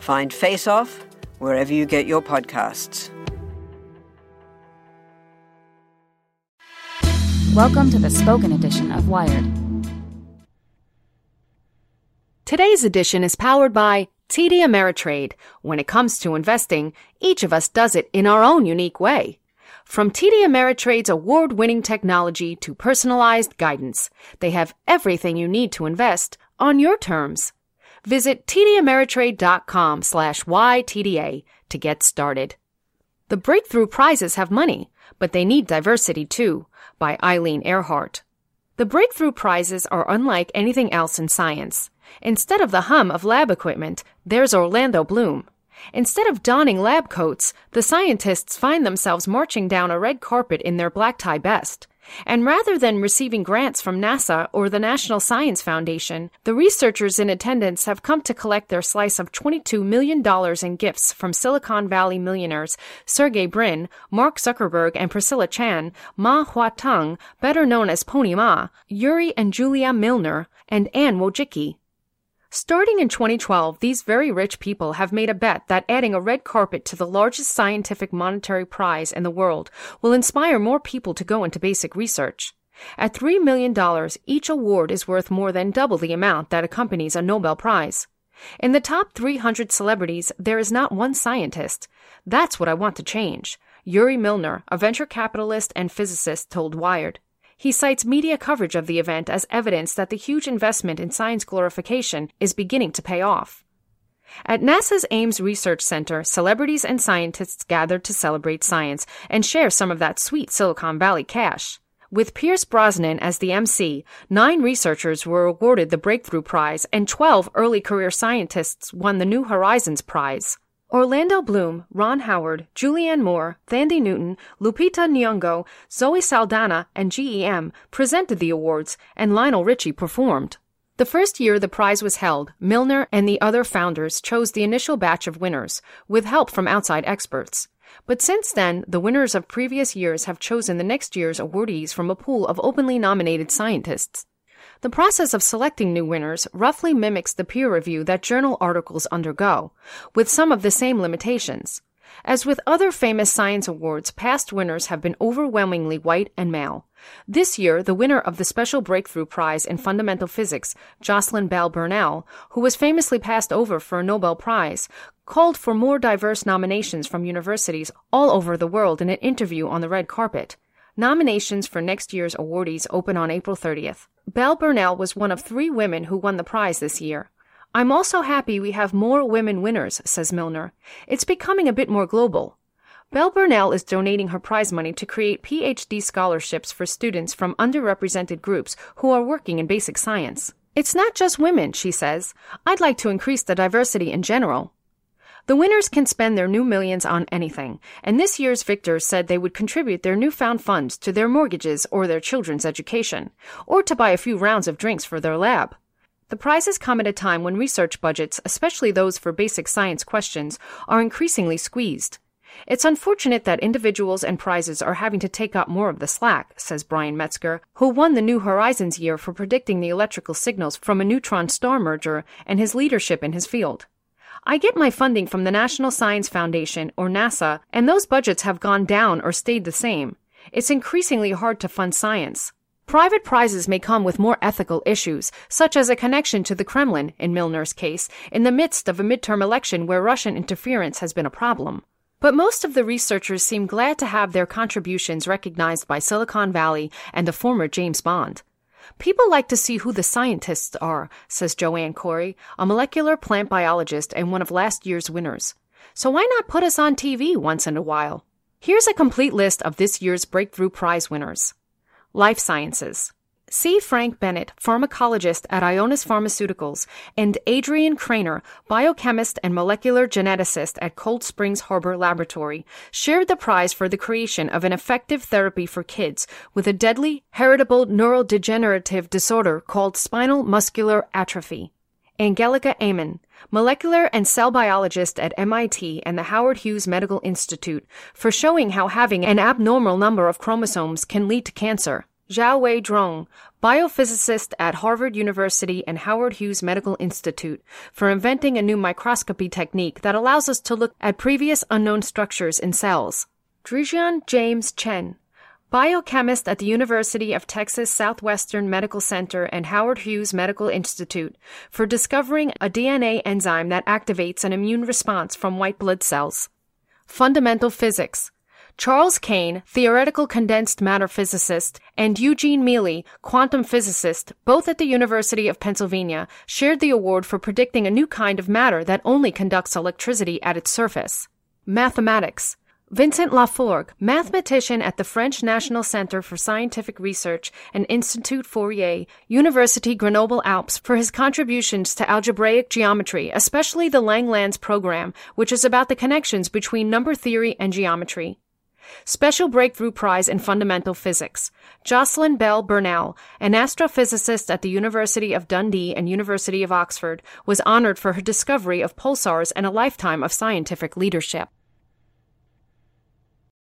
Find Face Off wherever you get your podcasts. Welcome to the spoken edition of Wired. Today's edition is powered by TD Ameritrade. When it comes to investing, each of us does it in our own unique way. From TD Ameritrade's award-winning technology to personalized guidance, they have everything you need to invest on your terms. Visit tdameritrade.com slash YTDA to get started. The breakthrough prizes have money, but they need diversity too by Eileen Earhart. The breakthrough prizes are unlike anything else in science. Instead of the hum of lab equipment, there's Orlando Bloom. Instead of donning lab coats, the scientists find themselves marching down a red carpet in their black tie best. And rather than receiving grants from NASA or the National Science Foundation, the researchers in attendance have come to collect their slice of $22 million in gifts from Silicon Valley millionaires Sergey Brin, Mark Zuckerberg, and Priscilla Chan, Ma Huateng, better known as Pony Ma, Yuri and Julia Milner, and Anne Wojcicki. Starting in 2012, these very rich people have made a bet that adding a red carpet to the largest scientific monetary prize in the world will inspire more people to go into basic research. At $3 million, each award is worth more than double the amount that accompanies a Nobel Prize. In the top 300 celebrities, there is not one scientist. That's what I want to change. Yuri Milner, a venture capitalist and physicist, told Wired. He cites media coverage of the event as evidence that the huge investment in science glorification is beginning to pay off. At NASA's Ames Research Center, celebrities and scientists gathered to celebrate science and share some of that sweet Silicon Valley cash. With Pierce Brosnan as the MC, nine researchers were awarded the Breakthrough Prize and 12 early career scientists won the New Horizons Prize. Orlando Bloom, Ron Howard, Julianne Moore, Thandie Newton, Lupita Nyong'o, Zoe Saldana, and GEM presented the awards, and Lionel Richie performed. The first year the prize was held, Milner and the other founders chose the initial batch of winners, with help from outside experts. But since then, the winners of previous years have chosen the next year's awardees from a pool of openly nominated scientists. The process of selecting new winners roughly mimics the peer review that journal articles undergo, with some of the same limitations. As with other famous science awards, past winners have been overwhelmingly white and male. This year, the winner of the Special Breakthrough Prize in Fundamental Physics, Jocelyn Bell Burnell, who was famously passed over for a Nobel Prize, called for more diverse nominations from universities all over the world in an interview on the red carpet. Nominations for next year's awardees open on April 30th. Bell Burnell was one of three women who won the prize this year. I'm also happy we have more women winners, says Milner. It's becoming a bit more global. Bell Burnell is donating her prize money to create PhD scholarships for students from underrepresented groups who are working in basic science. It's not just women, she says. I'd like to increase the diversity in general. The winners can spend their new millions on anything, and this year's victors said they would contribute their newfound funds to their mortgages or their children's education, or to buy a few rounds of drinks for their lab. The prizes come at a time when research budgets, especially those for basic science questions, are increasingly squeezed. It's unfortunate that individuals and prizes are having to take up more of the slack, says Brian Metzger, who won the New Horizons year for predicting the electrical signals from a neutron star merger and his leadership in his field. I get my funding from the National Science Foundation, or NASA, and those budgets have gone down or stayed the same. It's increasingly hard to fund science. Private prizes may come with more ethical issues, such as a connection to the Kremlin, in Milner's case, in the midst of a midterm election where Russian interference has been a problem. But most of the researchers seem glad to have their contributions recognized by Silicon Valley and the former James Bond. People like to see who the scientists are, says Joanne Chory, a molecular plant biologist and one of last year's winners. So why not put us on TV once in a while? Here's a complete list of this year's Breakthrough Prize winners. Life Sciences. C. Frank Bennett, pharmacologist at Ionis Pharmaceuticals, and Adrian Krainer, biochemist and molecular geneticist at Cold Springs Harbor Laboratory, shared the prize for the creation of an effective therapy for kids with a deadly, heritable neurodegenerative disorder called spinal muscular atrophy. Angelika Amon, molecular and cell biologist at MIT and the Howard Hughes Medical Institute, for showing how having an abnormal number of chromosomes can lead to cancer. Xiaowei Zhuang, biophysicist at Harvard University and Howard Hughes Medical Institute, for inventing a new microscopy technique that allows us to look at previous unknown structures in cells. Zhijian James Chen, biochemist at the University of Texas Southwestern Medical Center and Howard Hughes Medical Institute, for discovering a DNA enzyme that activates an immune response from white blood cells. Fundamental Physics, Charles Kane, theoretical condensed matter physicist, and Eugene Mele, quantum physicist, both at the University of Pennsylvania, shared the award for predicting a new kind of matter that only conducts electricity at its surface. Mathematics. Vincent Lafforgue, mathematician at the French National Center for Scientific Research and Institut Fourier, University Grenoble Alpes, for his contributions to algebraic geometry, especially the Langlands program, which is about the connections between number theory and geometry. Special Breakthrough Prize in Fundamental Physics. Jocelyn Bell Burnell, an astrophysicist at the University of Dundee and University of Oxford, was honored for her discovery of pulsars and a lifetime of scientific leadership.